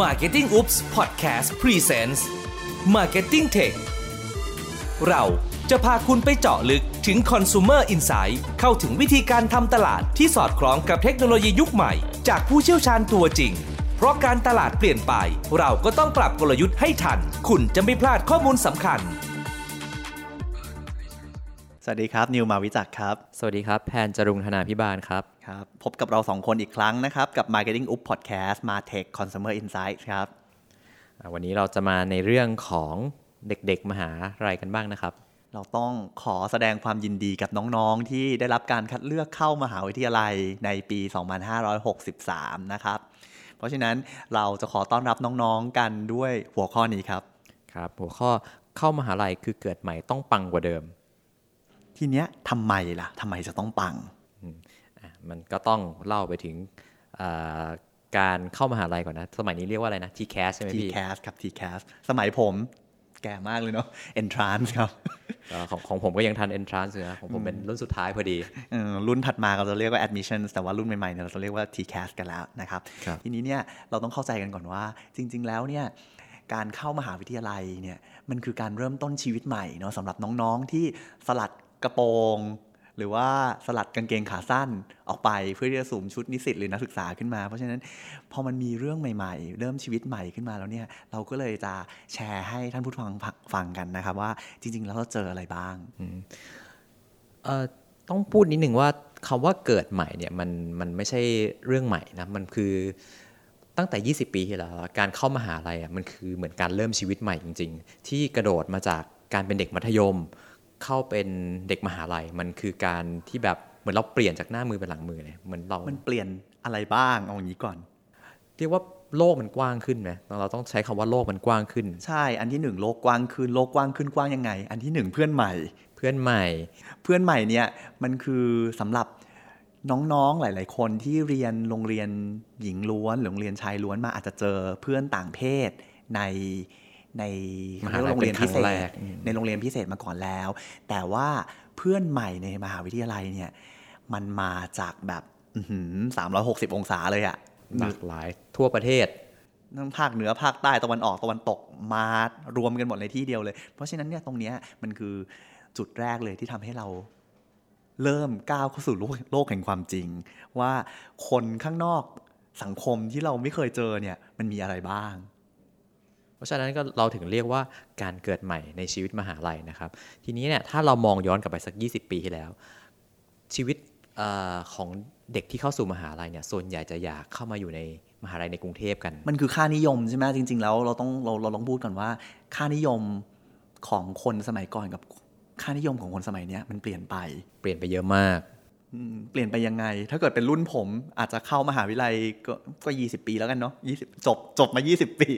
Marketing Oops Podcast Presents Marketing Tech เราจะพาคุณไปเจาะลึกถึง Consumer Insight เข้าถึงวิธีการทำตลาดที่สอดคล้องกับเทคโนโลยียุคใหม่ จากผู้เชี่ยวชาญตัวจริง เพราะการตลาดเปลี่ยนไป เราก็ต้องปรับกลยุทธ์ให้ทัน คุณจะไม่พลาดข้อมูลสำคัญ สวัสดีครับ นิวมาวิจักรครับ สวัสดีครับ แพนจรุงธนาพิบาลครับ ครับพบกับเราสองคนอีกครั้งนะครับ กับ Marketing Up Podcast มา Tech Consumer Insights ครับอ่าวันนี้เราจะมาในเรื่องของเด็กๆ มหาลัยกันบ้างนะครับ เราต้องขอแสดงความยินดีกับน้องๆ ที่ได้รับการคัดเลือกเข้ามหาวิทยาลัยในปี 2563 นะครับ เพราะฉะนั้นเราจะขอต้อนรับน้องๆ กันด้วยหัวข้อนี้ครับ ครับ หัวข้อเข้ามหาลัยคือเกิดใหม่ต้องปังกว่าเดิม ทีเนี้ยทำไมล่ะทำไมจะต้องปังอะ มันก็ต้องเล่าไปถึงอ่าการเข้ามหาลัยก่อนนะ สมัยนี้เรียกว่าอะไรนะ TCAS ใช่ไหมพี่ TCAS ครับ TCAS สมัยผมแก่มากเลยเนาะ Entrance ครับอ่าของของผมก็ยังทัน entrance อยู่นะของผมเป็นรุ่นสุดท้ายพอดีเอ่อรุ่นถัดมาเราจะเรียกว่า admission แต่ว่ารุ่นใหม่ๆเนี่ยเราจะเรียกว่า TCAS กันแล้วนะครับครับ ทีนี้เนี่ยเราต้องเข้าใจกันก่อนว่า จริง ๆ แล้วเนี่ยการเข้ามหาวิทยาลัยเนี่ยมันคือการเริ่มต้นชีวิตใหม่เนาะสำหรับน้องๆที่สลัดกระโปรง หรือว่าสลัดกางเกงขาสั้นออกไปเพื่อที่จะสวมชุดนิสิตหรือนักศึกษาขึ้นมา เพราะฉะนั้นพอมันมีเรื่องใหม่ ๆ เริ่มชีวิตใหม่ขึ้นมาแล้วเนี่ยเราก็เลยจะแชร์ให้ท่านผู้ฟังฟังกันนะครับว่าจริง ๆ แล้วเราเจออะไรบ้างต้องพูดนิดหนึ่งว่าคำว่าเกิดใหม่เนี่ยมันมันไม่ใช่เรื่องใหม่นะมันคือตั้งแต่ 20 ปีที่แล้วการเข้ามหาลัยอะมันคือเหมือนการเริ่มชีวิตใหม่จริง ๆ ที่กระโดดมาจากการเป็นเด็กมัธยม เข้าเป็นเด็กมหาลัย มันคือการที่แบบเหมือนเราเปลี่ยนจากหน้ามือเป็นหลังมือเลยเหมือนเรา มันเปลี่ยนอะไรบ้างเอาอย่างนี้ก่อน เรียกว่าโลกมันกว้างขึ้นไหมเราต้องใช้คำว่าโลกมันกว้างขึ้น ใช่ อันที่หนึ่งโลกกว้างขึ้น โลกกว้างขึ้นกว้างยังไง อันที่หนึ่งเพื่อนใหม่ เพื่อนใหม่ เพื่อนใหม่เนี่ยมันคือสำหรับน้องๆ หลาย ๆ คนที่เรียนโรงเรียนหญิงล้วนหรือโรงเรียนชายล้วนมาอาจจะเจอเพื่อนต่างเพศใน ในมหาลัยเรียกว่าโรงเรียนพิเศเป็นครั้งแรษกอืมในโรงเรียนพิเศษมาก่อนแล้ว แต่ว่าเพื่อนใหม่ในมหาวิทยาลัยเนี่ยมันมาจากแบบสามร้อยหกสิบองศาเลยอะหลากหลายทั่วประเทศทั้งภาคเหนือภาคใต้ตะวันออกตะวันตกมารวมกันหมดในที่เดียวเลย เพราะฉะนั้นเนี่ยตรงเนี้ยมันคือจุดแรกเลยที่ทำให้เราเริ่มก้าวเข้าสู่โลกโลกแห่งความจริง ว่าคนข้างนอกสังคมที่เราไม่เคยเจอเนี่ยมันมีอะไรบ้างเพ ราะฉะนั้นก็เราถึงเรียกว่าการเกิดใหม่ในชีวิตมหาลัยนะครับ ทีนี้เนี่ยถ้าเรามองย้อนกลับไปสัก 20 ปีที่แล้ว ชีวิตเออของเด็กที่เข้าสู่มหาลัยเนี่ยส่วนใหญ่จะอยากเข้ามาอยู่ในมหาลัยในกรุงเทพกัน มันคือค่านิยมใช่ไหมจริง ๆ แล้วเราต้องเราเราต้องพูดก่อนว่า ค่านิยมของคนสมัยก่อนกับค่านิยมของคนสมัยเนี้ยมันเปลี่ยนไป เปลี่ยนไปเยอะมากอืมเปลี่ยนไปยังไง ถ้าเกิดเป็นรุ่นผมอาจจะเข้ามหาวิทยาลัยก็ก็ยี่สิบปีแล้วกันเนาะยี่สิบจบจบมายี่สิบปี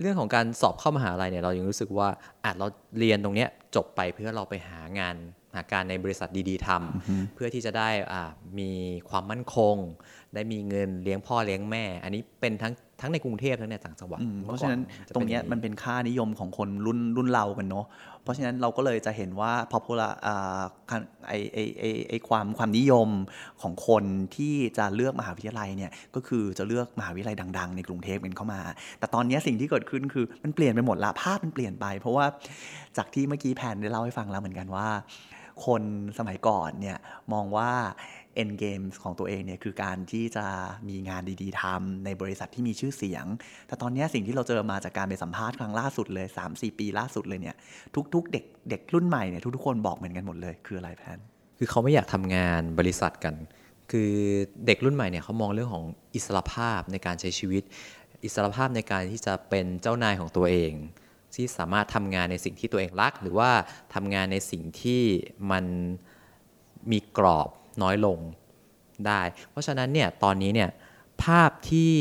เรื่องของการสอบเข้ามหาลัยเนี่ยเรายังรู้สึกว่าอาจเราเรียนตรงเนี้ยจบไปเพื่อเราไปหางานหาการในบริษัทดีๆทำเพื่อที่จะได้อ่ามีความมั่นคง ได้มีเงินเลี้ยงพ่อเลี้ยงแม่ อันนี้เป็นทั้ง ทั้งในกรุงเทพทั้งในต่างจังหวัดอืมมื่เพอราะก่อฉะนั้นจะตรงเนี้ยป็มันเป็นค่านิยมของคนรุ่นรุ่นเรากันเนาะเพราะฉะนั้นเราก็เลยจะเห็นว่า popular อ่าไอไอไอไอความความนิยมของคนที่จะเลือกมหาวิทยาลัยเนี่ยก็คือจะเลือกมหาวิทยาลัยดัง ๆ ในกรุงเทพกันเข้ามา แต่ตอนเนี้ยสิ่งที่เกิดขึ้นคือมันเปลี่ยนไปหมดละภาพมันเปลี่ยนไป เพราะว่าจากที่เมื่อกี้แพนได้เล่าให้ฟังแล้วเหมือนกันว่า คนสมัยก่อนเนี่ยมองว่า end game ของตัวเองเนี่ยคือการที่จะมีงานดีๆทำในบริษัทที่มีชื่อเสียง แต่ตอนนี้สิ่งที่เราเจอมาจากการไปสัมภาษณ์ครั้งล่าสุดเลย 3-4 ปีล่าสุดเลยเนี่ยทุกๆ เด็กเด็กรุ่นใหม่เนี่ยทุกๆคนบอกเหมือนกันหมดเลยคืออะไรแพนคือเขาไม่อยากทำงานบริษัทกัน คือเด็กรุ่นใหม่เนี่ยเขามองเรื่องของอิสรภาพในการใช้ชีวิต อิสรภาพในการที่จะเป็นเจ้านายของตัวเองที่สามารถทำงานในสิ่งที่ตัวเองรัก หรือว่าทำงานในสิ่งที่มันมีกรอบ น้อยลงได้ เพราะฉะนั้นเนี่ยตอนนี้เนี่ยภาพที่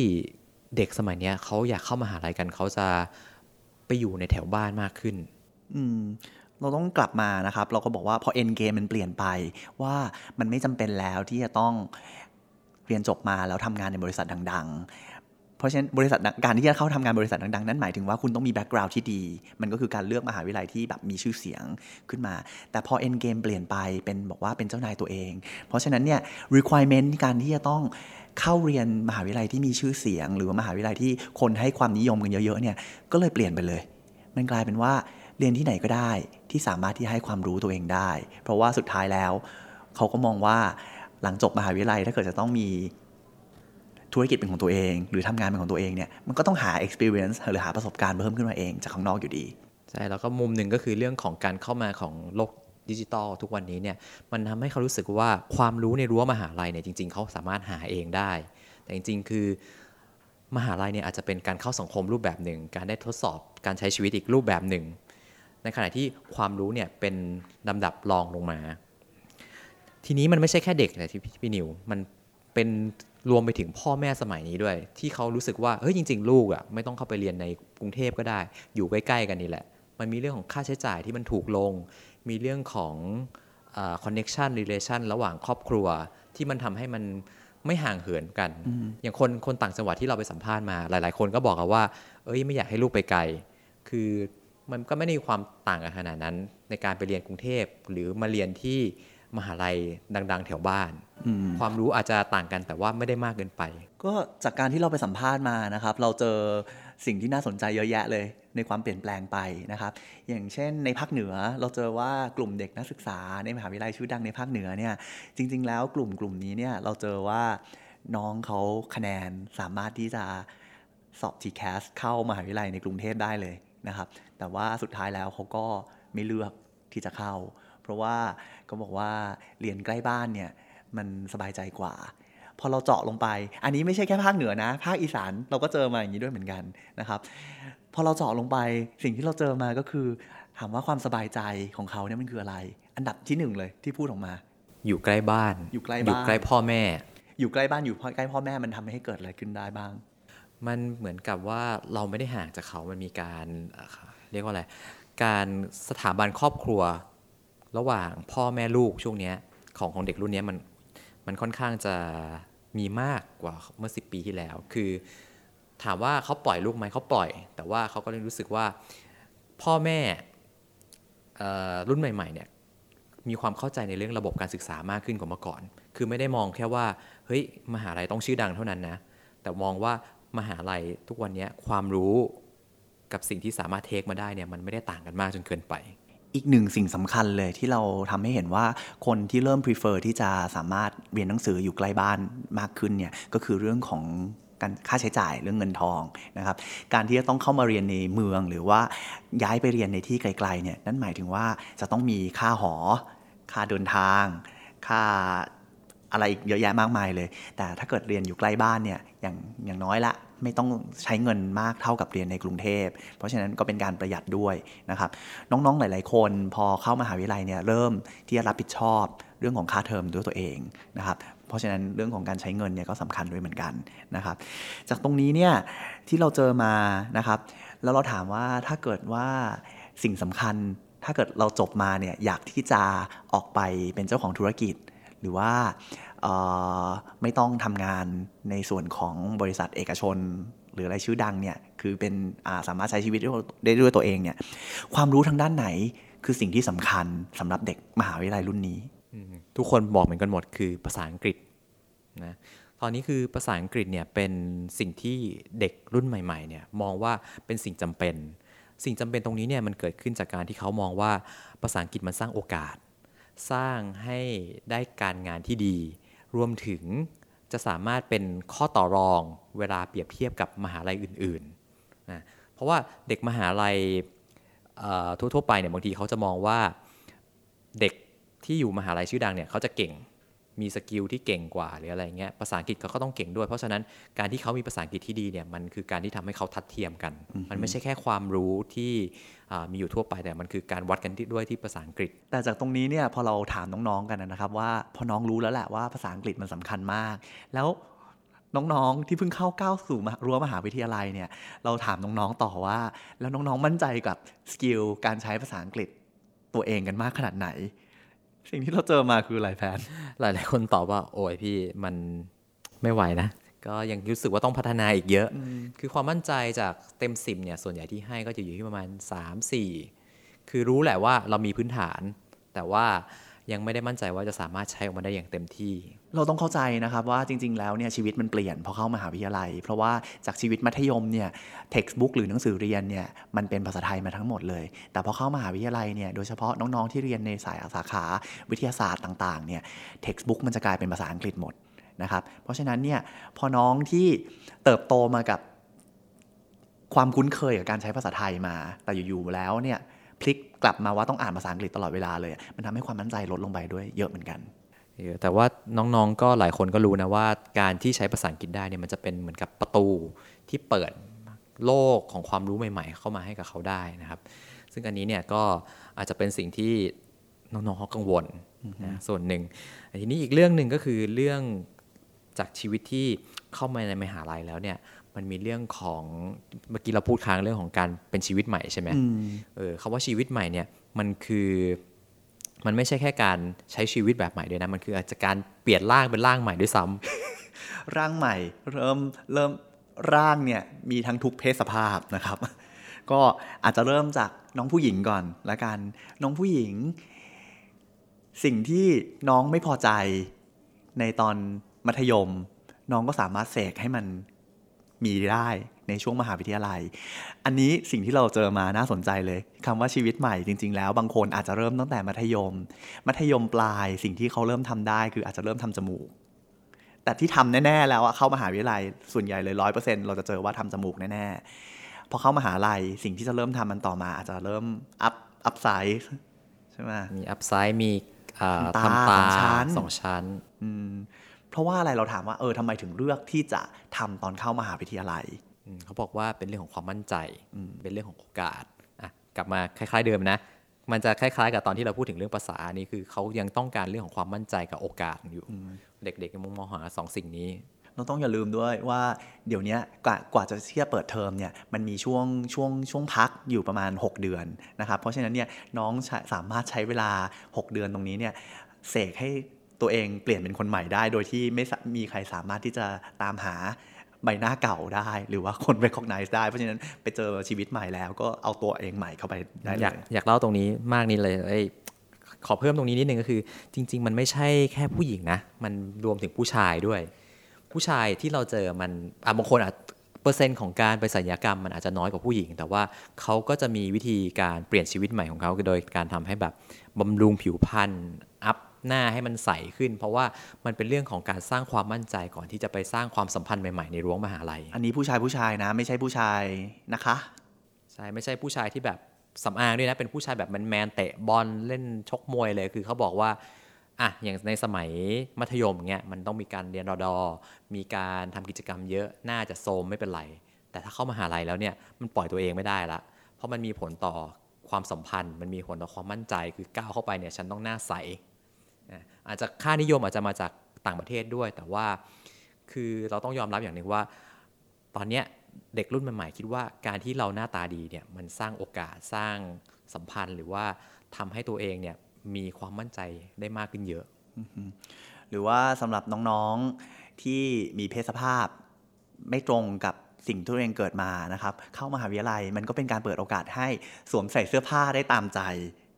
เด็กสมัยเนี้ยเขาอยากเข้ามหาลัยกันเขาจะไปอยู่ในแถวบ้านมากขึ้น อืมเราต้องกลับมานะครับ เราก็บอกว่าพอเอ็นเกมมันเปลี่ยนไปว่ามันไม่จำเป็นแล้วที่จะต้องเรียนจบมาแล้วทำงานในบริษัทดัง ๆ เพราะฉะนั้นบริษัทการที่จะเข้าทำงานบริษัทดังๆ นั่นหมายถึงว่าคุณต้องมีแบ็กกราวด์ที่ดี มันก็คือการเลือกมหาวิทยาลัยที่แบบมีชื่อเสียงขึ้นมา แต่พอ end game เปลี่ยนไปเป็นบอกว่าเป็นเจ้านายตัวเอง เพราะฉะนั้นเนี่ย requirement การที่จะต้องเข้าเรียนมหาวิทยาลัยที่มีชื่อเสียง หรือว่ามหาวิทยาลัยที่คนให้ความนิยมกันเยอะๆเนี่ยก็เลยเปลี่ยนไปเลย มันกลายเป็นว่าเรียนที่ไหนก็ได้ที่สามารถที่ให้ความรู้ตัวเองได้ เพราะว่าสุดท้ายแล้ว เขาก็มองว่าหลังจบมหาวิทยาลัยถ้าเกิดจะต้องมี ธุรกิจเป็นของตัวเอง หรือทำงานเป็นของตัวเองเนี่ยมันก็ต้องหา experience หรือหาประสบการณ์เพิ่มขึ้นมาเองจากข้างนอกอยู่ดีใช่แล้วก็มุมหนึ่งก็คือเรื่องของการเข้ามาของโลกดิจิตอลทุกวันนี้เนี่ยมันทำให้เขารู้สึกว่าความรู้ในรั้วมหาลัยเนี่ยจริง ๆ เขาสามารถหาเองได้ แต่จริง ๆ คือมหาลัยเนี่ยอาจจะเป็นการเข้าสังคมรูปแบบหนึ่ง การได้ทดสอบการใช้ชีวิตอีกรูปแบบหนึ่ง ในขณะที่ความรู้เนี่ยเป็นลำดับรองลงมา ทีนี้มันไม่ใช่แค่เด็กนะที่พี่นิว มันเป็น รวมไปถึงพ่อแม่สมัยนี้ด้วย ที่เขารู้สึกว่าเฮ้ยจริง ๆ ลูกอะ่ะไม่ต้องเข้าไปเรียนในกรุงเทพก็ได้ อยู่ใกล้ๆกันนี่แหละ มันมีเรื่องของค่าใช้จ่ายที่มันถูกลง มีเรื่องของ connection relation ระหว่างครอบครัวที่มันทำให้มันไม่ห่างเหินกัน อย่างคนคนต่างจังหวัดที่เราไปสัมภาษณ์มา หลาย ๆ คนก็บอกกันว่า เอ้ยไม่อยากให้ลูกไปไกล คือมันก็ไม่ได้มีความต่างกันขนาดนั้น ในการไปเรียนกรุงเทพหรือมาเรียนที่ มหาลัยดัง ๆ แถวบ้าน ความรู้อาจจะต่างกันแต่ว่าไม่ได้มากเกินไป ก็จากการที่เราไปสัมภาษณ์มานะครับ เราเจอสิ่งที่น่าสนใจเยอะแยะเลย ในความเปลี่ยนแปลงไปนะครับ อย่างเช่นในภาคเหนือเราเจอว่ากลุ่มเด็กนักศึกษาในมหาวิทยาลัยชื่อดังในภาคเหนือเนี่ยจริง ๆ แล้วกลุ่มกลุ่มนี้เนี่ยเราเจอว่าน้องเขาคะแนนสามารถที่จะสอบ TCAS เข้ามหาวิทยาลัยในกรุงเทพได้เลยนะครับ แต่ว่าสุดท้ายแล้วเขาก็ไม่เลือกที่จะเข้า เพราะว่า ก็บอกว่าเรียนใกล้บ้านเนี่ยมันสบายใจกว่า พอเราเจาะลงไป อันนี้ไม่ใช่แค่ภาคเหนือนะ ภาคอีสานเราก็เจอมาอย่างนี้ด้วยเหมือนกันนะครับพอเราเจาะลงไปสิ่งที่เราเจอมาก็คือ ถามว่าความสบายใจของเขาเนี่ยมันคืออะไร อันดับที่หนึ่งเลยที่พูดออกมา อยู่ใกล้บ้าน อยู่ใกล้บ้านอยู่ใกล้พ่อแม่ อยู่ใกล้บ้านอยู่ใกล้พ่อแม่มันทำให้เกิดอะไรขึ้นได้บ้าง มันเหมือนกับว่าเราไม่ได้ห่างจากเขามันมีการเอ่อเรียกว่าอะไรการสถาบันครอบครัว ระหว่างพ่อแม่ลูกช่วงนี้ของของเด็กรุ่นนี้มันมันค่อนข้างจะมีมากกว่าเมื่อ 10 ปีที่แล้ว คือถามว่าเขาปล่อยลูกไหมเขาปล่อย แต่ว่าเขาก็เลยรู้สึกว่าพ่อแม่รุ่นใหม่ๆเนี่ยมีความเข้าใจในเรื่องระบบการศึกษามากขึ้นกว่าเมื่อก่อน คือไม่ได้มองแค่ว่าเฮ้ยมหาลัยต้องชื่อดังเท่านั้นนะ แต่มองว่ามหาลัยทุกวันนี้ความรู้กับสิ่งที่สามารถเทคมาได้เนี่ยมันไม่ได้ต่างกันมากจนเกินไป อีกหนึ่งสิ่งสำคัญเลยที่เราทำให้เห็นว่าคนที่เริ่ม prefer ที่จะสามารถเรียนหนังสืออยู่ใกล้บ้านมากขึ้นเนี่ยก็คือเรื่องของการค่าใช้จ่ายเรื่องเงินทองนะครับ การที่จะต้องเข้ามาเรียนในเมืองหรือว่าย้ายไปเรียนในที่ไกลๆเนี่ยนั่นหมายถึงว่าจะต้องมีค่าหอ ค่าเดินทาง ค่าอะไรอีกเยอะแยะมากมายเลย แต่ถ้าเกิดเรียนอยู่ใกล้บ้านเนี่ยอย่างอย่างน้อยละ ไม่ต้องใช้เงินมากเท่ากับเรียนในกรุงเทพ เพราะฉะนั้นก็เป็นการประหยัดด้วยนะครับน้องๆหลาย ๆ คนพอเข้ามหาวิทยาลัยเนี่ยเริ่มที่จะรับผิดชอบเรื่องของค่าเทอมด้วยตัวเองนะครับเพราะฉะนั้นเรื่องของการใช้เงินเนี่ยก็สำคัญด้วยเหมือนกันนะครับ จากตรงนี้เนี่ยที่เราเจอมานะครับแล้วเราถามว่าถ้าเกิดว่าสิ่งสำคัญถ้าเกิดเราจบมาเนี่ยอยากที่จะออกไปเป็นเจ้าของธุรกิจ หรือว่า ไม่ต้องทำงานในส่วนของบริษัทเอกชน หรืออะไรชื่อดังเนี่ยคือเป็นาสามารถใช้ชีวิตได้ด้วยตัวเองเนี่ยความรู้ทางด้านไหนคือสิ่งที่สำคัญสำหรับเด็กมหาวิทยาลัยรุ่นนี้ ทุกคนบอกเหมือนกันหมดคือภาษาอังกฤษนะตอนนี้คือภาษาอังกฤษเนี่ยเป็นสิ่งที่เด็กรุ่นใหม่ๆเนี่ยมองว่าเป็นสิ่งจำเป็น สิ่งจำเป็นตรงนี้เนี่ยมันเกิดขึ้นจากการที่เขามองว่าภาษาอังกฤษมันสร้างโอกาส สร้างให้ได้การงานที่ดี รวมถึงจะสามารถเป็นข้อต่อรองเวลาเปรียบเทียบกับมหาลัยอื่นๆนะเพราะว่าเด็กมหาลัยทั่วๆไปเนี่ยบางทีเขาจะมองว่าเด็กที่อยู่มหาลัยชื่อดังเนี่ยเขาจะเก่ง มีสกิลที่เก่งกว่าหรืออะไรเงี้ยภาษาอังกฤษเขาก็ต้องเก่งด้วย เพราะฉะนั้นการที่เขามีภาษาอังกฤษที่ดีเนี่ยมันคือการที่ทำให้เขาทัดเทียมกัน มันไม่ใช่แค่ความรู้ที่อ่ามีอยู่ทั่วไปแต่มันคือการวัดกันที่ด้วยที่ภาษาอังกฤษ แต่จากตรงนี้เนี่ยพอเราถามน้องๆกันนะครับ ว่าพอน้องรู้แล้วแหละว่าภาษาอังกฤษมันสำคัญมาก แล้วน้องๆ ที่เพิ่งเข้าก้าวสู่มหารั้วมหาวิทยาลัยเนี่ยเราถามน้องๆต่อว่า แล้วน้องๆมั่นใจกับสกิลการใช้ภาษาอังกฤษตัวเองกันมากขนาดไหน สิ่งที่เราเจอมาคืออะไรแพนหลายๆคนตอบว่า โอ้ยพี่มันไม่ไหวนะ ก็ยังรู้สึกว่าต้องพัฒนาอีกเยอะ คือความมั่นใจจากเต็มสิบเนี่ยส่วนใหญ่ที่ให้ก็จะอยู่ที่ประมาณ 3 4 คือรู้แหละว่าเรามีพื้นฐาน แต่ว่า ยังไม่ได้มั่นใจว่าจะสามารถใช้ออกมาได้อย่างเต็มที่ เราต้องเข้าใจนะครับว่าจริง ๆ แล้วเนี่ยชีวิตมันเปลี่ยนพอเข้ามหาวิทยาลัย เพราะว่าจากชีวิตมัธยมเนี่ยเท็กซ์บุ๊กหรือหนังสือเรียนเนี่ยมันเป็นภาษาไทยมาทั้งหมดเลย แต่พอเข้ามหาวิทยาลัยเนี่ยโดยเฉพาะน้องๆที่เรียนในสายสาขาวิทยาศาสตร์ต่างๆเนี่ยเท็กซ์บุ๊กมันจะกลายเป็นภาษาอังกฤษหมดนะครับเพราะฉะนั้นเนี่ยพอน้องที่เติบโตมากับความคุ้นเคยกับการใช้ภาษาไทยมา แต่อยู่ๆแล้วเนี่ยพลิก กลับมาว่าต้องอ่านภาษาอังกฤษตลอดเวลาเลย มันทำให้ความมั่นใจลดลงไปด้วยเยอะเหมือนกันแต่ว่าน้องๆ ก็หลายคนก็รู้นะว่าการที่ใช้ภาษาอังกฤษได้เนี่ยมันจะเป็นเหมือนกับประตูที่เปิดโลกของความรู้ใหม่ ๆ เข้ามาให้กับเขาได้นะครับ ซึ่งอันนี้เนี่ยก็อาจจะเป็นสิ่งที่น้องๆเขากังวลนะส่วนหนึ่งทีนี้อีกเรื่องหนึ่งก็คือเรื่องจากชีวิตที่ เข้ามาในมหาลัยแล้วเนี่ยมันมีเรื่องของเมื่อกี้เราพูดค้างเรื่องของการเป็นชีวิตใหม่ใช่ไหมเออคำว่าชีวิตใหม่เนี่ยมันคือมันไม่ใช่แค่การใช้ชีวิตแบบใหม่ด้วยนะ มันคืออาจจะการเปลี่ยนร่างเป็นร่างใหม่ด้วยซ้ำร่างใหม่เริ่มเริ่มร่างเนี่ยมีทั้งทุกเพศสภาพนะครับ ก็อาจจะเริ่มจากน้องผู้หญิงก่อนละกันน้องผู้หญิง สิ่งที่น้องไม่พอใจในตอนมัธยม น้องก็สามารถเสกให้มันมีได้ในช่วงมหาวิทยาลัย อันนี้สิ่งที่เราเจอมาน่าสนใจเลยคำว่าชีวิตใหม่จริง ๆ แล้วบางคนอาจจะเริ่มตั้งแต่มัธยม มัธยมปลายสิ่งที่เขาเริ่มทำได้ คืออาจจะเริ่มทำจมูก แต่ที่ทำแน่ ๆ แล้วอะเข้ามหาวิทยาลัยส่วนใหญ่เลยร้อยเปอร์เซ็นต์เราจะเจอว่าทำจมูกแน่ๆพอเข้ามหาลัยสิ่งที่จะเริ่มทำมันต่อมา อาจจะเริ่ม up up size ใช่ไหมมี up size มีอ่าตาทำตาสองชั้นสองชั้นอืม เพราะว่าอะไรเราถามว่าเออทำไมถึงเลือกที่จะทำตอนเข้ามหาวิทยาลัยอืมเขาบอกว่าเป็นเรื่องของความมั่นใจเป็นเรื่องของโอกาสอะกลับมาคล้าย ๆเดิมนะ มันจะคล้ายๆ กับตอนที่เราพูดถึงเรื่องภาษานี่คือเขายังต้องการเรื่องของความมั่นใจกับโอกาสอยู่ เด็กๆยังมองหาสองสิ่งนี้เราต้องอย่าลืมด้วยว่าเดี๋ยวนี้กว่ากว่าจะเที่ยเปิดเทอมเนี่ยมันมีช่วงช่วงช่วงพักอยู่ประมาณ 6 เดือนนะครับเพราะฉะนั้นเนี่ยน้องใช้สามารถใช้เวลา 6 เดือนตรงนี้เนี่ยเสกให้ ตัวเองเปลี่ยนเป็นคนใหม่ได้ โดยที่ไม่มีใครสามารถที่จะตามหาใบหน้าเก่าได้ หรือว่าคน recognize ได้ เพราะฉะนั้นไปเจอชีวิตใหม่แล้วก็เอาตัวเองใหม่เข้าไปได้เลอยากอยากเล่าตรงนี้มากนิดเลยเอ้ยขอเพิ่มตรงนี้นิดนึงก็คือ จริง ๆ มันไม่ใช่แค่ผู้หญิงนะ มันรวมถึงผู้ชายด้วย ผู้ชายที่เราเจอมันอะบางคนอาจเปอร์เซ็นต์ของการไปศัลยกรรมมันอาจจะน้อยกว่าผู้หญิง แต่ว่าเขาก็จะมีวิธีการเปลี่ยนชีวิตใหม่ของเขาโดยการทำให้แบบบำรุงผิวพรรณอัพ หน้าให้มันใสขึ้น เพราะว่ามันเป็นเรื่องของการสร้างความมั่นใจก่อนที่จะไปสร้างความสัมพันธ์ใหม่ๆในรั้วมหาลัย อันนี้ผู้ชายผู้ชายนะ ไม่ใช่ผู้ชายนะคะใช่ไม่ใช่ผู้ชายที่แบบสำอางด้วยนะเป็นผู้ชายแบบแมนๆเตะบอลเล่นชกมวยเลยคือเขาบอกว่าอะอย่างในสมัยมัธยมเงี้ยมันต้องมีการเรียนรอดอ มีการทำกิจกรรมเยอะน่าจะโซมไม่เป็นไร แต่ถ้าเข้ามาหาลัยแล้วเนี่ยมันปล่อยตัวเองไม่ได้ละ เพราะมันมีผลต่อความสัมพันธ์ มันมีผลต่อความมั่นใจคือก้าวเข้าไปเนี่ยฉันต้องหน้าใส อาจจะค่านิยมอาจจะมาจากต่างประเทศด้วย แต่ว่าคือเราต้องยอมรับอย่างหนึ่งว่า ตอนเนี้ยเด็กรุ่นใหม่ๆคิดว่าการที่เราหน้าตาดีเนี่ยมันสร้างโอกาสสร้างสัมพันธ์ หรือว่าทำให้ตัวเองเนี่ยมีความมั่นใจได้มากขึ้นเยอะ หรือว่าสำหรับน้องๆที่มีเพศสภาพไม่ตรงกับสิ่งที่ตัวเองเกิดมานะครับ เข้ามหาวิทยาลัยมันก็เป็นการเปิดโอกาสให้สวมใส่เสื้อผ้าได้ตามใจ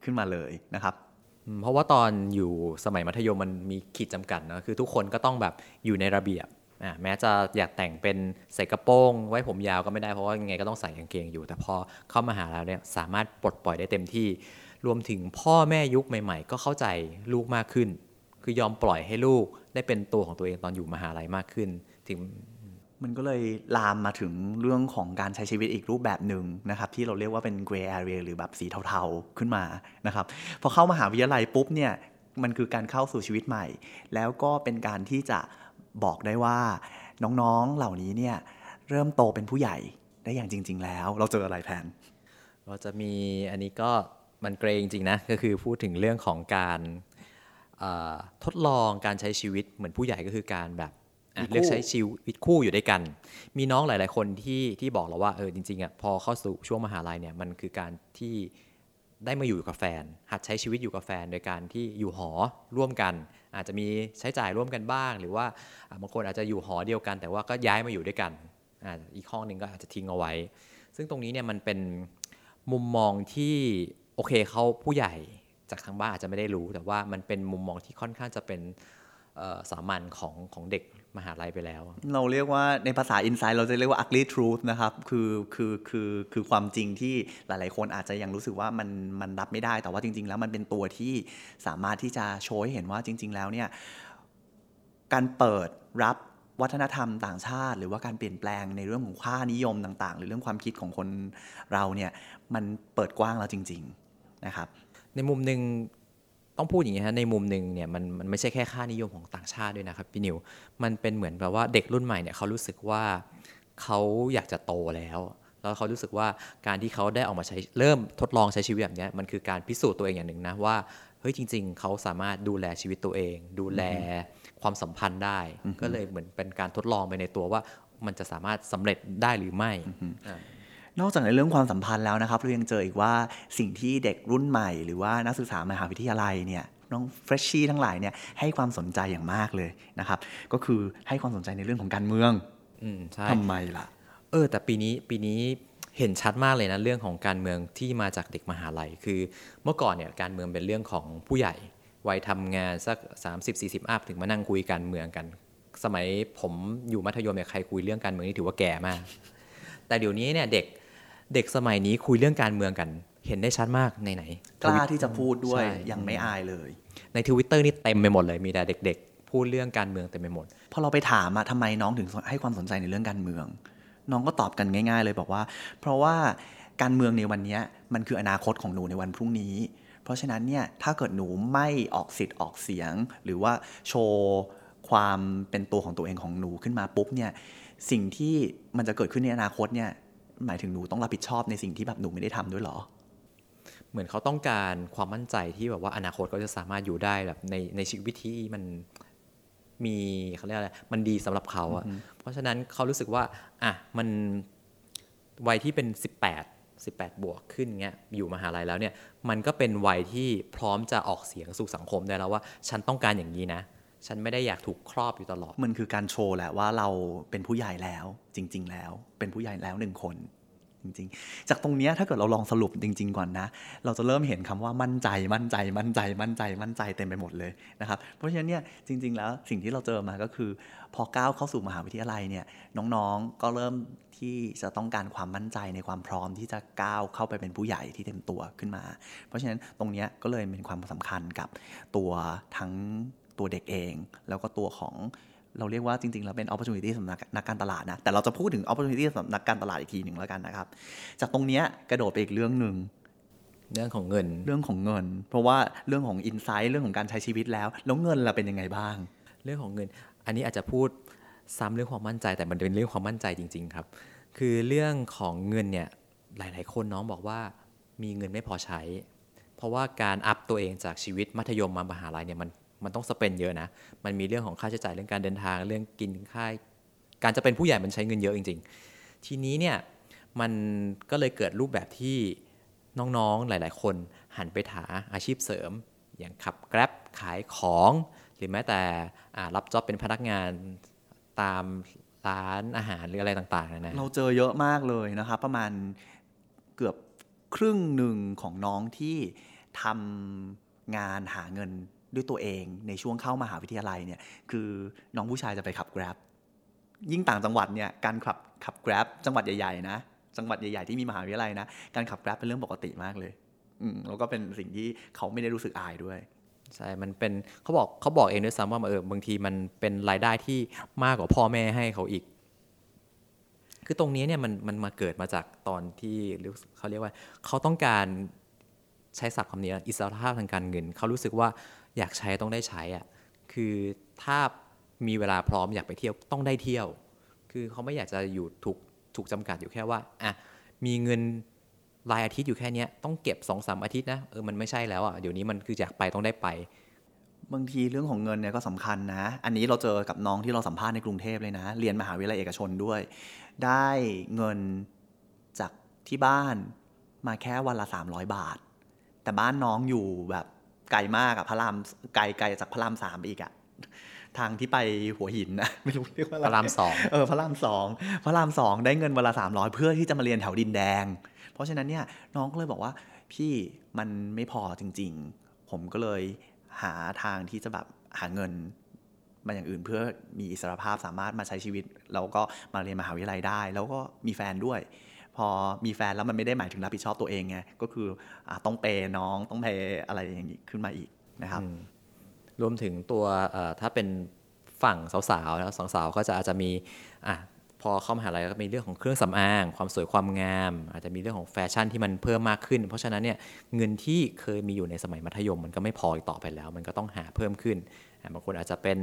ขึ้นมาเลยนะครับ เพราะว่าตอนอยู่สมัยมัธยมมันมีขีดจำกัดนะคือทุกคนก็ต้องแบบอยู่ในระเบียบอะแม้จะอยากแต่งเป็นใส่กระโปรงไว้ผมยาวก็ไม่ได้เพราะว่ายังไงก็ต้องใส่กางเกงอยู่ แต่พอเข้ามาหาล้วเนี่ยสามารถปลดปล่อยได้เต็มที่ รวมถึงพ่อแม่ยุคใหม่ ๆ ก็เข้าใจลูกมากขึ้น คือยอมปล่อยให้ลูกได้เป็นตัวของตัวเองตอนอยู่มหาลัยมากขึ้น ถึง มันก็เลยลามมาถึงเรื่องของการใช้ชีวิตอีกรูปแบบหนึ่งนะครับ ที่เราเรียกว่าเป็น gray area หรือแบบสีเทาๆขึ้นมานะครับพอเข้ามหาวิทยาลัยปุ๊บเนี่ยมันคือการเข้าสู่ชีวิตใหม่ แล้วก็เป็นการที่จะบอกได้ว่าน้องๆเหล่านี้เนี่ยเริ่มโตเป็นผู้ใหญ่ได้อย่างจริง ๆ แล้ว เราเจออะไรแพนเราจะมีอันนี้ก็มันเกรงจริงๆนะก็คือพูดถึงเรื่องของการทดลองการใช้ชีวิตเหมือนผู้ใหญ่ก็คือการแบบ เลือกใช้ชีวิตคู่อยู่ด้วยกัน มีน้องหลาย ๆ คนที่ที่บอกเราว่าเออจริงๆอะพอเข้าสู่ช่วงมหาลัยเนี่ยมันคือการที่ได้มาอยู่กับแฟน หัดใช้ชีวิตอยู่กับแฟน โดยการที่อยู่หอร่วมกัน อาจจะมีใช้จ่ายร่วมกันบ้าง หรือว่าอะบางคนอาจจะอยู่หอเดียวกัน แต่ว่าก็ย้ายมาอยู่ด้วยกันอะอีกห้องหนึ่งก็อาจจะทิ้งเอาไว้ ซึ่งตรงนี้เนี่ยมันเป็นมุมมองที่โอเคเขาผู้ใหญ่จากทางบ้านอาจจะไม่ได้รู้ แต่ว่ามันเป็นมุมมองที่ค่อนข้างจะเป็นสามัญของของเด็ก มหาลัยไปแล้ว เราเรียกว่าในภาษา Insight เราจะเรียกว่า ugly truth นะครับคือคือคือคือความจริงที่หลาย ๆ คนอาจจะยังรู้สึกว่ามันมันรับไม่ได้แต่ว่าจริง ๆ แล้วมันเป็นตัวที่สามารถที่จะโชว์ให้เห็นว่าจริง ๆ แล้วเนี่ยการเปิดรับวัฒนธรรมต่างชาติ หรือว่าการเปลี่ยนแปลงในเรื่องของค่านิยมต่าง ๆ หรือเรื่องความคิดของคนเราเนี่ยมันเปิดกว้างแล้วจริง ๆ นะครับ ในมุมหนึ่ง ต้องพูดอย่างนี้ฮะในมุมหนึ่งเนี่ยมันมันไม่ใช่แค่ค่านิยมของต่างชาติด้วยนะครับพี่นิวมันเป็นเหมือนแบบว่าเด็กรุ่นใหม่เนี่ยเขารู้สึกว่าเขาอยากจะโตแล้วแล้วเขารู้สึกว่าการที่เขาได้ออกมาใช้เริ่มทดลองใช้ชีวิตแบบนี้มันคือการพิสูจน์ตัวเองอย่างหนึ่งนะว่าเฮ้ยจริง ๆ เขาสามารถดูแลชีวิตตัวเอง ดูแลความสัมพันธ์ได้ ก็เลยเหมือนเป็นการทดลองไปในตัวว่ามันจะสามารถสำเร็จได้หรือไม่ นอกจากในเรื่องความสัมพันธ์แล้วนะครับ เรายังเจออีกว่าสิ่งที่เด็กรุ่นใหม่ หรือว่านักศึกษามหาวิทยาลัยเนี่ยน้องเฟรชชี่ทั้งหลายเนี่ยให้ความสนใจอย่างมากเลยนะครับ ก็คือให้ความสนใจในเรื่องของการเมืองอืมใช่ทำไมล่ะ เออ แต่ปีนี้ปีนี้เห็นชัดมากเลยนะเรื่องของการเมืองที่มาจากเด็กมหาลัย คือเมื่อก่อนเนี่ยการเมืองเป็นเรื่องของผู้ใหญ่วัยทำงานสัก 30-40 อัพถึงมานั่งคุยการเมืองกัน สมัยผมอยู่มัธยมเนี่ยใครคุยเรื่องการเมืองนี่ถือว่าแก่มาก แต่เดี๋ยวนี้เนี่ยเด็ก เด็กสมัยนี้คุยเรื่องการเมืองกัน เห็นได้ชัดมากในไหนกล้าที่จะพูดด้วยยังไม่อายเลย ในทวิตเตอร์นี่เต็มไปหมดเลยมีแต่เด็ก ๆ พูดเรื่องการเมืองเต็มไปหมดพอเราไปถามอะทำไมน้องถึงให้ความสนใจในเรื่องการเมือง น้องก็ตอบกันง่าย ๆ เลยบอกว่า เพราะว่าการเมืองในวันนี้มันคืออนาคตของหนูในวันพรุ่งนี้ เพราะฉะนั้นเนี่ยถ้าเกิดหนูไม่ออกสิทธิ์ออกเสียง หรือว่าโชว์ความเป็นตัวของตัวเองของหนูขึ้นมาปุ๊บเนี่ยสิ่งที่มันจะเกิดขึ้นในอนาคตเนี่ย หมายถึงหนูต้องรับผิดชอบในสิ่งที่แบบหนูไม่ได้ทำด้วยหรอ เหมือนเขาต้องการความมั่นใจที่แบบว่าอนาคตเขาจะสามารถอยู่ได้แบบในในชีวิตที่มันมีเขาเรียกอะไรมันดีสำหรับเขาอะเพราะฉะนั้นเขารู้สึกว่าอะมันวัยที่เป็น 18 18 บวกขึ้นเงี้ยอยู่มหาลัยแล้วเนี่ยมันก็เป็นวัยที่พร้อมจะออกเสียงสู่สังคมได้แล้วว่า ฉันต้องการอย่างนี้นะ ฉันไม่ได้อยากถูกครอบอยู่ตลอด มันคือการโชว์แหละว่าเราเป็นผู้ใหญ่แล้ว จริง ๆ แล้ว เป็นผู้ใหญ่แล้วหนึ่งคนจริงๆ จากตรงนี้ถ้าเกิดเราลองสรุปจริง ๆ ก่อนนะ เราจะเริ่มเห็นคำว่ามั่นใจ มั่นใจ มั่นใจ มั่นใจ มั่นใจเต็มไปหมดเลยนะครับ เพราะฉะนั้นเนี่ยจริง ๆ แล้วสิ่งที่เราเจอมาก็คือ พอก้าวเข้าสู่มหาวิทยาลัยเนี่ยน้องๆก็เริ่มที่จะต้องการความมั่นใจในความพร้อมที่จะก้าวเข้าไปเป็นผู้ใหญ่ที่เต็มตัวขึ้นมา เพราะฉะนั้นตรงนี้ก็เลยเป็นความสำคัญกับตัวทั้ง ตัวเด็กเอง แล้วก็ตัวของเราเรียกว่าจริงๆเราเป็น opportunity สำหรับนักการตลาดนะ แต่เราจะพูดถึง opportunity สำหรับนักการตลาดอีกทีหนึ่งแล้วกันนะครับ จากตรงนี้กระโดดไปอีกเรื่องหนึ่งเรื่องของเงิน เรื่องของเงิน เพราะว่าเรื่องของ insight เรื่องของการใช้ชีวิตแล้ว แล้วเงินเราเป็นยังไงบ้าง เรื่องของเงิน อันนี้อาจจะพูดซ้ำเรื่องความมั่นใจ แต่มันเป็นเรื่องความมั่นใจจริง ๆ ครับ คือเรื่องของเงินเนี่ยหลาย ๆ คนน้องบอกว่ามีเงินไม่พอใช้ เพราะว่าการอัพตัวเองจากชีวิตมัธยมมามหาลัยเนี่ยมัน มันต้องสเปนเยอะนะ มันมีเรื่องของค่าใช้จ่ายเรื่องการเดินทางเรื่องกินค่ายการจะเป็นผู้ใหญ่มันใช้เงินเยอะจริง ๆ ทีนี้เนี่ยมันก็เลยเกิดรูปแบบที่น้องๆหลายๆ คนหันไปหาอาชีพเสริม อย่างขับแกร็บขายของ หรือแม้แต่รับจ็อบเป็นพนักงานตามร้านอาหารหรืออะไรต่างๆนะเราเจอเยอะมากเลยนะครับ ประมาณเกือบครึ่งหนึ่งของน้องที่ทำงานหาเงิน ด้วยตัวเองในช่วงเข้ามหาวิทยาลัยเนี่ยคือน้องผู้ชายจะไปขับ Grab ยิ่งต่างจังหวัดเนี่ยการขับขับ Grab จังหวัดใหญ่ๆนะจังหวัดใหญ่ๆที่มีมหาวิทยาลัยนะการขับ Grab เป็นเรื่องปกติมากเลยอืมแล้วก็เป็นสิ่งที่เขาไม่ได้รู้สึกอายด้วยใช่ มันเป็นเขาบอกเขาบอกเองด้วยซ้ำว่าเออบางทีมันเป็นรายได้ที่มากกว่าพ่อแม่ให้เขาอีก คือตรงนี้เนี่ยมันมันมาเกิดมาจากตอนที่เขาเรียกว่า เขาต้องการใช้ศัพท์คำนี้อิสรภาพทางการเงิน เขารู้สึกว่า อยากใช้ต้องได้ใช้อะคือถ้ามีเวลาพร้อมอยากไปเที่ยวต้องได้เที่ยว คือเขาไม่อยากจะอยู่ถูกถูกจำกัดอยู่แค่ว่าอะมีเงินรายอาทิตย์อยู่แค่นี้ต้องเก็บสองสามอาทิตย์นะเออมันไม่ใช่แล้วอะเดี๋ยวนี้มันคืออยากไปต้องได้ไปบางทีเรื่องของเงินเนี่ยก็สำคัญนะ อันนี้เราเจอกับน้องที่เราสัมภาษณ์ในกรุงเทพเลยนะ เรียนมหาวิทยาลัยเอกชนด้วย ได้เงินจากที่บ้านมาแค่วันละ 300 บาท แต่บ้านน้องอยู่แบบ ไกลมากอะพระรามไกลไกลจากพระรามสามอีกอะทางที่ไปหัวหินนะไม่รู้เรียกว่าพระรามสองเออพระรามสองพระรามสองได้เงินวันละสามร้อยเพื่อที่จะมาเรียนแถวดินแดง เพราะฉะนั้นเนี่ยน้องก็เลยบอกว่าพี่มันไม่พอจริง ๆ ผมก็เลยหาทางที่จะแบบหาเงินมาอย่างอื่นเพื่อมีอิสรภาพสามารถมาใช้ชีวิต แล้วก็มาเรียนมหาวิทยาลัยได้ แล้วก็มีแฟนด้วยพ อมีแฟนแล้วมันไม่ได้หมายถึงรับผิดชอบตัวเองไงก็คืออต้องเปย์น้องต้องเปย์อะไรอย่างนี้ขึ้นมาอีกนะครับรวมถึงตัวถ้าเป็นฝั่งสาวๆนะสาวๆก็จะอาจจะมีอะพอเข้ามหาลัยก็มีเรื่องของเครื่องสำอาง ความสวยความงาม อาจจะมีเรื่องของแฟชั่นที่มันเพิ่มมากขึ้น เพราะฉะนั้นเนี่ยเงินที่เคยมีอยู่ในสมัยมัธยมมันก็ไม่พออีกต่อไปแล้ว มันก็ต้องหาเพิ่มขึ้น บางคนอาจจะเป็น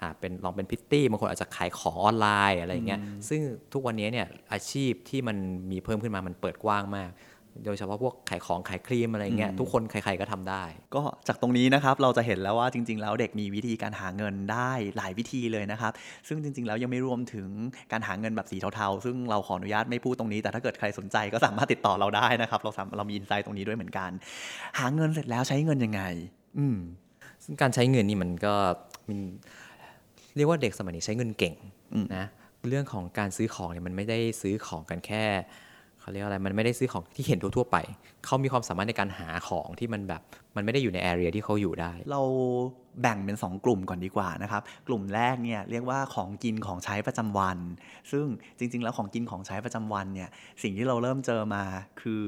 อะเป็นลองเป็นพิตตี้บางคนอาจจะขายของออนไลน์อะไรอย่างเงี้ยซึ่งทุกวันนี้เนี่ยอาชีพที่มันมีเพิ่มขึ้นมามันเปิดกว้างมาก โดยเฉพาะพวกขายของขายครีมอะไรเงี้ยทุกคนใครๆก็ทำได้ ก็จากตรงนี้นะครับเราจะเห็นแล้วว่าจริง ๆ แล้วเด็กมีวิธีการหาเงินได้หลายวิธีเลยนะครับ ซึ่งจริง ๆ แล้วยังไม่รวมถึงการหาเงินแบบสีเทาๆ ซึ่งเราขออนุญาตไม่พูดตรงนี้ แต่ถ้าเกิดใครสนใจก็สามารถติดต่อเราได้นะครับ เราสามเรามีอินไซต์ตรงนี้ด้วยเหมือนกัน หาเงินเสร็จแล้วใช้เงินยังไง อืม ซึ่งการใช้เงินนี่มันก็มันเรียกว่าเด็กสมัยนี้ใช้เงินเก่งนะเรื่องของการซื้อของเนี่ยมันไม่ได้ซื้อของกันแค่เขาเรียกอะไรมันไม่ได้ซื้อของที่เห็นทั่วๆไป เขามีความสามารถในการหาของที่มันแบบมันไม่ได้อยู่ใน area ที่เขาอยู่ได้ เราแบ่งเป็น 2 กลุ่มก่อนดีกว่านะครับ กลุ่มแรกเนี่ยเรียกว่าของกินของใช้ประจำวัน ซึ่งจริง ๆ แล้วของกินของใช้ประจำวันเนี่ยสิ่งที่เราเริ่มเจอมาคือ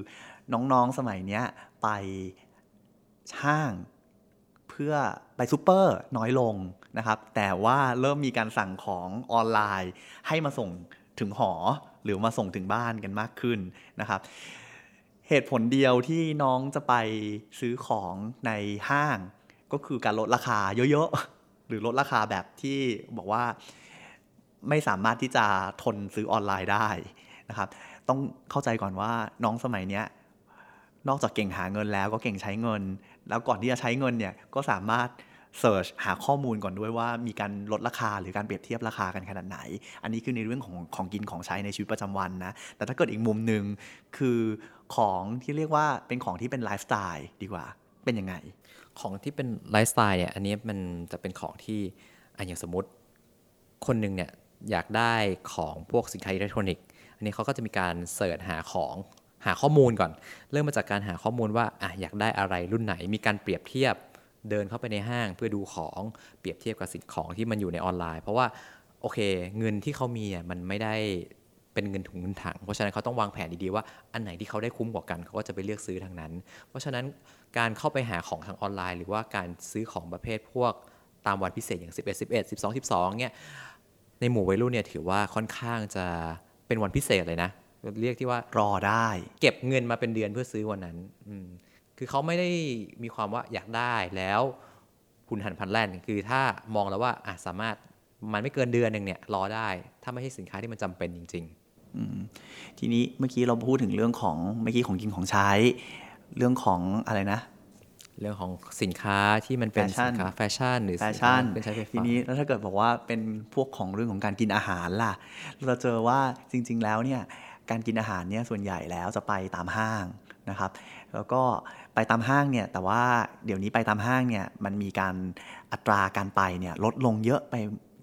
น้องๆสมัยเนี้ยไปห้าง เพื่อไปซูเปอร์น้อยลงนะครับ แต่ว่าเริ่มมีการสั่งของออนไลน์ ให้มาส่งถึงหอหรือมาส่งถึงบ้านกันมากขึ้นนะครับ เหตุผลเดียวที่น้องจะไปซื้อของในห้าง ก็คือการลดราคาเยอะๆ หรือลดราคาแบบที่บอกว่าไม่สามารถที่จะทนซื้อออนไลน์ได้นะครับ ต้องเข้าใจก่อนว่าน้องสมัยเนี้ยนอกจากเก่งหาเงินแล้วก็เก่งใช้เงิน แล้วก่อนที่จะใช้เงินเนี่ยก็สามารถsearch หาข้อมูลก่อนด้วยว่ามีการลดราคาหรือการเปรียบเทียบราคากันขนาดไหน อันนี้คือในเรื่องของของกินของใช้ในชีวิตประจำวันนะ แต่ถ้าเกิดอีกมุมหนึ่งคือของที่เรียกว่าเป็นของที่เป็นไลฟ์สไตล์ดีกว่า เป็นยังไง ของที่เป็นไลฟ์สไตล์เนี่ย อันนี้มันจะเป็นของที่อะอย่างสมมติคนหนึ่งเนี่ยอยากได้ของพวกสินค้าอิเล็กทรอนิกส์ อันนี้เขาก็จะมีการ search หาของ หาข้อมูลก่อน เริ่มมาจากการหาข้อมูลว่าอะอยากได้อะไรรุ่นไหน มีการเปรียบเทียบเดินเข้าไปในห้าง เพื่อดูของเปรียบเทียบกับสินของที่มันอยู่ในออนไลน์ เพราะว่าโอเค เงินที่เขามีอะมันไม่ได้เป็นเงินถุงเงินถัง เพราะฉะนั้นเขาต้องวางแผนดีๆว่าอันไหนที่เขาได้คุ้มกว่ากันเขาก็จะไปเลือกซื้อทางนั้น เพราะฉะนั้นการเข้าไปหาของทางออนไลน์ หรือว่าการซื้อของประเภทพวกตามวันพิเศษอย่าง 11 11 12 12เนี่ยในหมู่วัยรุ่นเนี่ยถือว่าค่อนข้างจะเป็นวันพิเศษเลยนะ เรียกที่ว่ารอได้ เก็บเงินมาเป็นเดือนเพื่อซื้อวันนั้นอืมคือเขาไม่ได้มีความว่าอยากได้แล้วหุนหันพลันแล่นคือถ้ามองแล้วว่าอะสามารถมันไม่เกินเดือนหนึ่งเนี่ยรอได้ ถ้าไม่ใช่สินค้าที่มันจำเป็นจริง ๆ ทีนี้เมื่อกี้เราพูดถึงเรื่องของเมื่อกี้ของกินของใช้ เรื่องของอะไรนะ เรื่องของสินค้าที่มันเป็นแฟชั่นสินค้าแฟชั่นหรือแฟชั่นสิค้าเป็นไลฟ์สไตล์พวกนี้แล้วถ้าเกิดบอกว่าเป็นพวกของเรื่องของการกินอาหารล่ะ เราเจอว่าจริง ๆ แล้วเนี่ย การกินอาหารเนี่ยส่วนใหญ่แล้วจะไปตามห้างนะครับ แล้วก็ไปตามห้างเนี่ยแต่ว่าเดี๋ยวนี้ไปตามห้างเนี่ยมันมีการอัตราการไปเนี่ยลดลงเยอะไป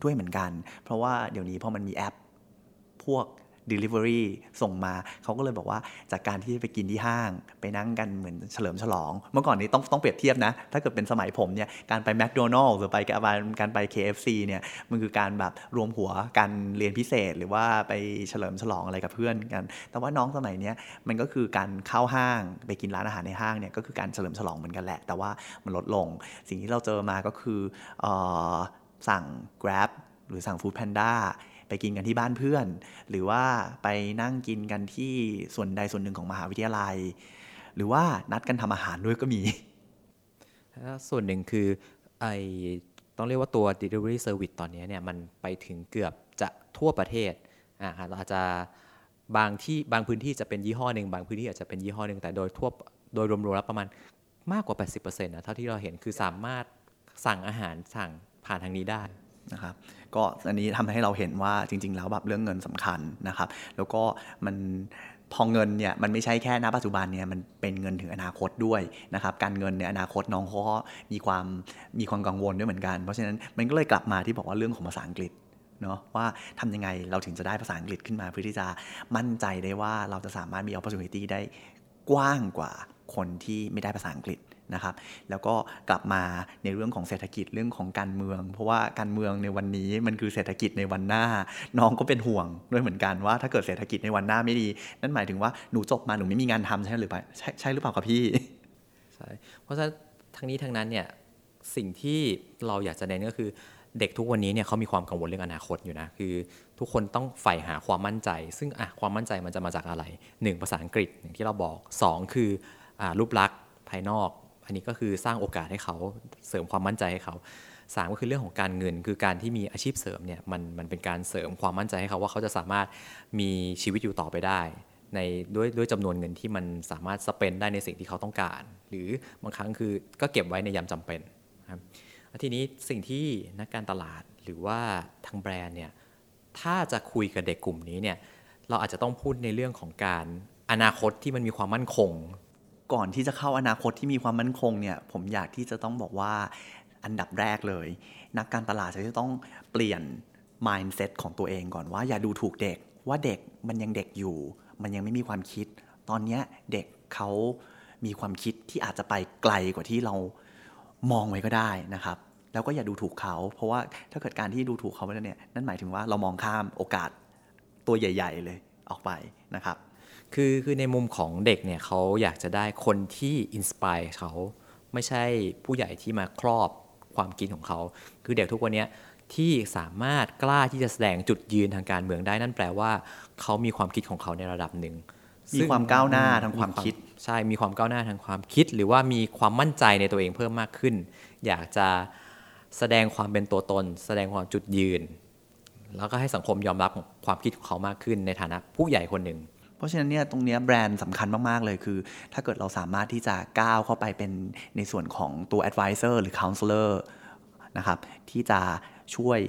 ด้วยเหมือนกัน เพราะว่าเดี๋ยวนี้พอมันมีแอปพวก Delivery ส่งมา เขาก็เลยบอกว่าจากการที่ไปกินที่ห้าง ไปนั่งกันเหมือนเฉลิมฉลอง เมื่อก่อนนี้ต้องต้องเปรียบเทียบนะ ถ้าเกิดเป็นสมัยผมเนี่ย การไป McDonald's หรือไปการการไป KFC เนี่ย มันคือการแบบรวมหัวกันเรียนพิเศษ หรือว่าไปเฉลิมฉลองอะไรกับเพื่อนกัน แต่ว่าน้องสมัยเนี้ยมันก็คือการเข้าห้างไปกินร้านอาหารในห้างเนี่ยก็คือการเฉลิมฉลองเหมือนกันแหละ แต่ว่ามันลดลง สิ่งที่เราเจอมาก็คือออสั่ง Grab หรือสั่ง Food Panda ไปกินกันที่บ้านเพื่อน หรือว่าไปนั่งกินกันที่ส่วนใดส่วนหนึ่งของมหาวิทยาลัย หรือว่านัดกันทำอาหารด้วยก็มีส่วนหนึ่งคือไอต้องเรียกว่าตัว delivery service ตอนนี้เนี่ยมันไปถึงเกือบจะทั่วประเทศอ่าเราอาจจะบางที่บางพื้นที่จะเป็นยี่ห้อหนึ่งบางพื้นที่อาจจะเป็นยี่ห้อหนึ่งแต่โดยทั่วโดยรวมๆแล้วประมาณมากกว่า 80%นะเท่าที่เราเห็นคือสามารถสั่งอาหารสั่งผ่านทางนี้ได้ นะครับก็อันนี้ทำให้เราเห็นว่าจริง ๆ แล้วแบบเรื่องเงินสำคัญนะครับ แล้วก็มันพอเงินเนี่ยมันไม่ใช่แค่ณปัจจุบันเนี่ยมันเป็นเงินถึงอนาคตด้วยนะครับการเงินในอนาคตน้องเขาก็มีความมีความกังวลด้วยเหมือนกัน เพราะฉะนั้นมันก็เลยกลับมาที่บอกว่าเรื่องของภาษาอังกฤษเนาะว่าทำยังไงเราถึงจะได้ภาษาอังกฤษขึ้นมาเพื่อที่จะมั่นใจได้ว่าเราจะสามารถมี opportunity ได้กว้างกว่าคนที่ไม่ได้ภาษาอังกฤษ นะครับ แล้วก็กลับมาในเรื่องของเศรษฐกิจเรื่องของการเมือง เพราะว่าการเมืองในวันนี้มันคือเศรษฐกิจในวันหน้า น้องก็เป็นห่วงด้วยเหมือนกันว่าถ้าเกิดเศรษฐกิจในวันหน้าไม่ดี นั่นหมายถึงว่าหนูจบมาหนูไม่มีงานทำใช่หรือเปล่าใช่ใช่หรือเปล่าครับพี่ใช่เพราะฉะนั้นทั้งนี้ทั้งนั้นเนี่ยสิ่งที่เราอยากจะเน้นก็คือเด็กทุกวันนี้เนี่ยเขามีความกังวลเรื่องอนาคตอยู่นะคือทุกคนต้องใฝ่หาความมั่นใจ ซึ่งอะความมั่นใจมันจะมาจากอะไร 1 ภาษาอังกฤษอย่างที่เราบอก 2 คืออรูปลักษณ์ภายนอก อันนี้ก็คือสร้างโอกาสให้เขาเสริมความมั่นใจให้เขาสามก็คือเรื่องของการเงินคือการที่มีอาชีพเสริมเนี่ยมันมันเป็นการเสริมความมั่นใจให้เขาว่าเขาจะสามารถมีชีวิตอยู่ต่อไปได้ ในด้วยด้วยจำนวนเงินที่มันสามารถสเปนได้ในสิ่งที่เขาต้องการ หรือบางครั้งคือก็เก็บไว้ในยามจำเป็นครับทีนี้สิ่งที่นักการตลาดหรือว่าทางแบรนด์เนี่ยถ้าจะคุยกับเด็กกลุ่มนี้เนี่ยเราอาจจะต้องพูดในเรื่องของการอนาคตที่มันมีความมั่นคง ก่อนที่จะเข้าอนาคตที่มีความมั่นคงเนี่ยผมอยากที่จะต้องบอกว่าอันดับแรกเลย นักการตลาดจะต้องเปลี่ยน mindset ของตัวเองก่อนว่าอย่าดูถูกเด็กว่าเด็กมันยังเด็กอยู่ มันยังไม่มีความคิด ตอนนี้เด็กเขามีความคิดที่อาจจะไปไกลกว่าที่เรามองไว้ก็ได้นะครับ แล้วก็อย่าดูถูกเขา เพราะว่าถ้าเกิดการที่ดูถูกเขาไปแล้วเนี่ยนั่นหมายถึงว่าเรามองข้ามโอกาสตัวใหญ่ ๆ เลยออกไปนะครับ คือคือในมุมของเด็กเนี่ยเขาอยากจะได้คนที่อินสปายเขาไม่ใช่ผู้ใหญ่ที่มาครอบความคิดของเขา คือเด็กทุกวันนี้ที่สามารถกล้าที่จะแสดงจุดยืนทางการเมืองได้นั่นแปลว่าเขามีความคิดของเขาในระดับหนึ่งมีความก้าวหน้าทางความคิด ใช่มีความก้าวหน้าทางความคิด หรือว่ามีความมั่นใจในตัวเองเพิ่มมากขึ้น อยากจะแสดงความเป็นตัวตน แสดงความจุดยืน แล้วก็ให้สังคมยอมรับความคิดของเขามากขึ้นในฐานะผู้ใหญ่คนหนึ่ง เพราะฉะนั้นเนี่ยตรงเนี้ยแบรนด์สำคัญมาก ๆ เลยคือ ถ้าเกิดเราสามารถที่จะก้าวเข้าไปเป็นในส่วนของตัว advisor หรือ counselor นะครับที่จะช่วย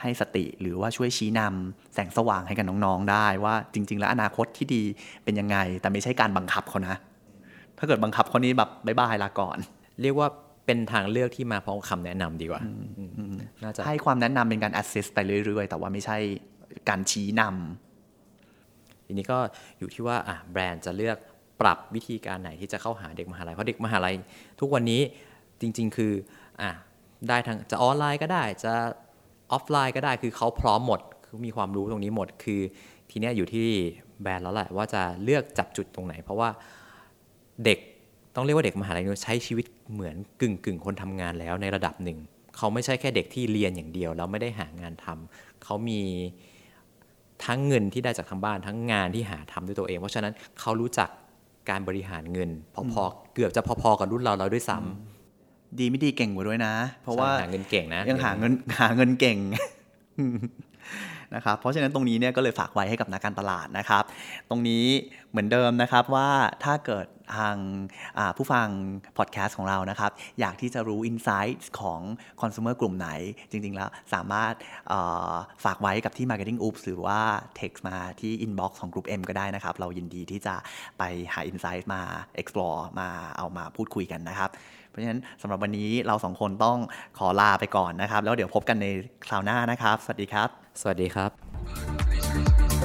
ให้สติหรือว่าช่วยชี้นำแสงสว่างให้กับน้องๆได้ว่าจริง ๆ แล้วอนาคตที่ดีเป็นยังไง แต่ไม่ใช่การบังคับเขานะ ถ้าเกิดบังคับเขานี้แบบบายบายลาก่อน เรียกว่าเป็นทางเลือกที่มาพร้อมคำแนะนำดีกว่าอืมน่าจะให้ความแนะนำเป็นการ assist ไปเรื่อย ๆ แต่ว่าไม่ใช่การชี้นำ ทีนี้ก็อยู่ที่ว่าแบรนด์จะเลือกปรับวิธีการไหนที่จะเข้าหาเด็กมหาลัยเพราะเด็กมหาลัย ทุกวันนี้จริง ๆ คืออะได้ทั้งจะออนไลน์ก็ได้จะออฟไลน์ก็ได้คือเขาพร้อมหมดคือมีความรู้ตรงนี้หมดคือทีนี้อยู่ที่แบรนด์แล้วแหละว่าจะเลือกจับจุดตรงไหน เพราะว่าเด็กต้องเรียกว่าเด็กมหาลัยนี่ยใช้ชีวิตเหมือนกึ่งกึ่งคนทำงานแล้วในระดับหนึ่ง เขาไม่ใช่แค่เด็กที่เรียนอย่างเดียว แล้วไม่ได้หางานทำเขามี ทั้งเงินที่ได้จากทางบ้านทั้งงานที่หาทำด้วยตัวเอง เพราะฉะนั้นเขารู้จักการบริหารเงิน พอๆเกือบจะพอๆกับรุ่นเราเราด้วยซ้ำดีไม่ดีเก่งกว่าด้วยนะ เพราะว่าใช่หาเงินเก่งนะยังหาเงินหาเงินเก่ง นะครับ เพราะฉะนั้นตรงนี้เนี่ยก็เลยฝากไว้ให้กับนักการตลาดนะครับ ตรงนี้เหมือนเดิมนะครับว่าถ้าเกิดทางผู้ฟังพอดแคสต์ของเรานะครับ อยากที่จะรู้ Insights ของ Consumer กลุ่มไหน จริง ๆ แล้วสามารถฝากไว้กับที่ Marketing Oops หรือว่า text มาที่ inbox ของ Group M ก็ได้นะครับ เรายินดีที่จะไปหา Insight มา explore มาเอามาพูดคุยกันนะครับ เพราะฉะนั้นสำหรับวันนี้เราสองคนต้องขอลาไปก่อนนะครับ แล้วเดี๋ยวพบกันในคราวหน้านะครับ สวัสดีครับ สวัสดีครับ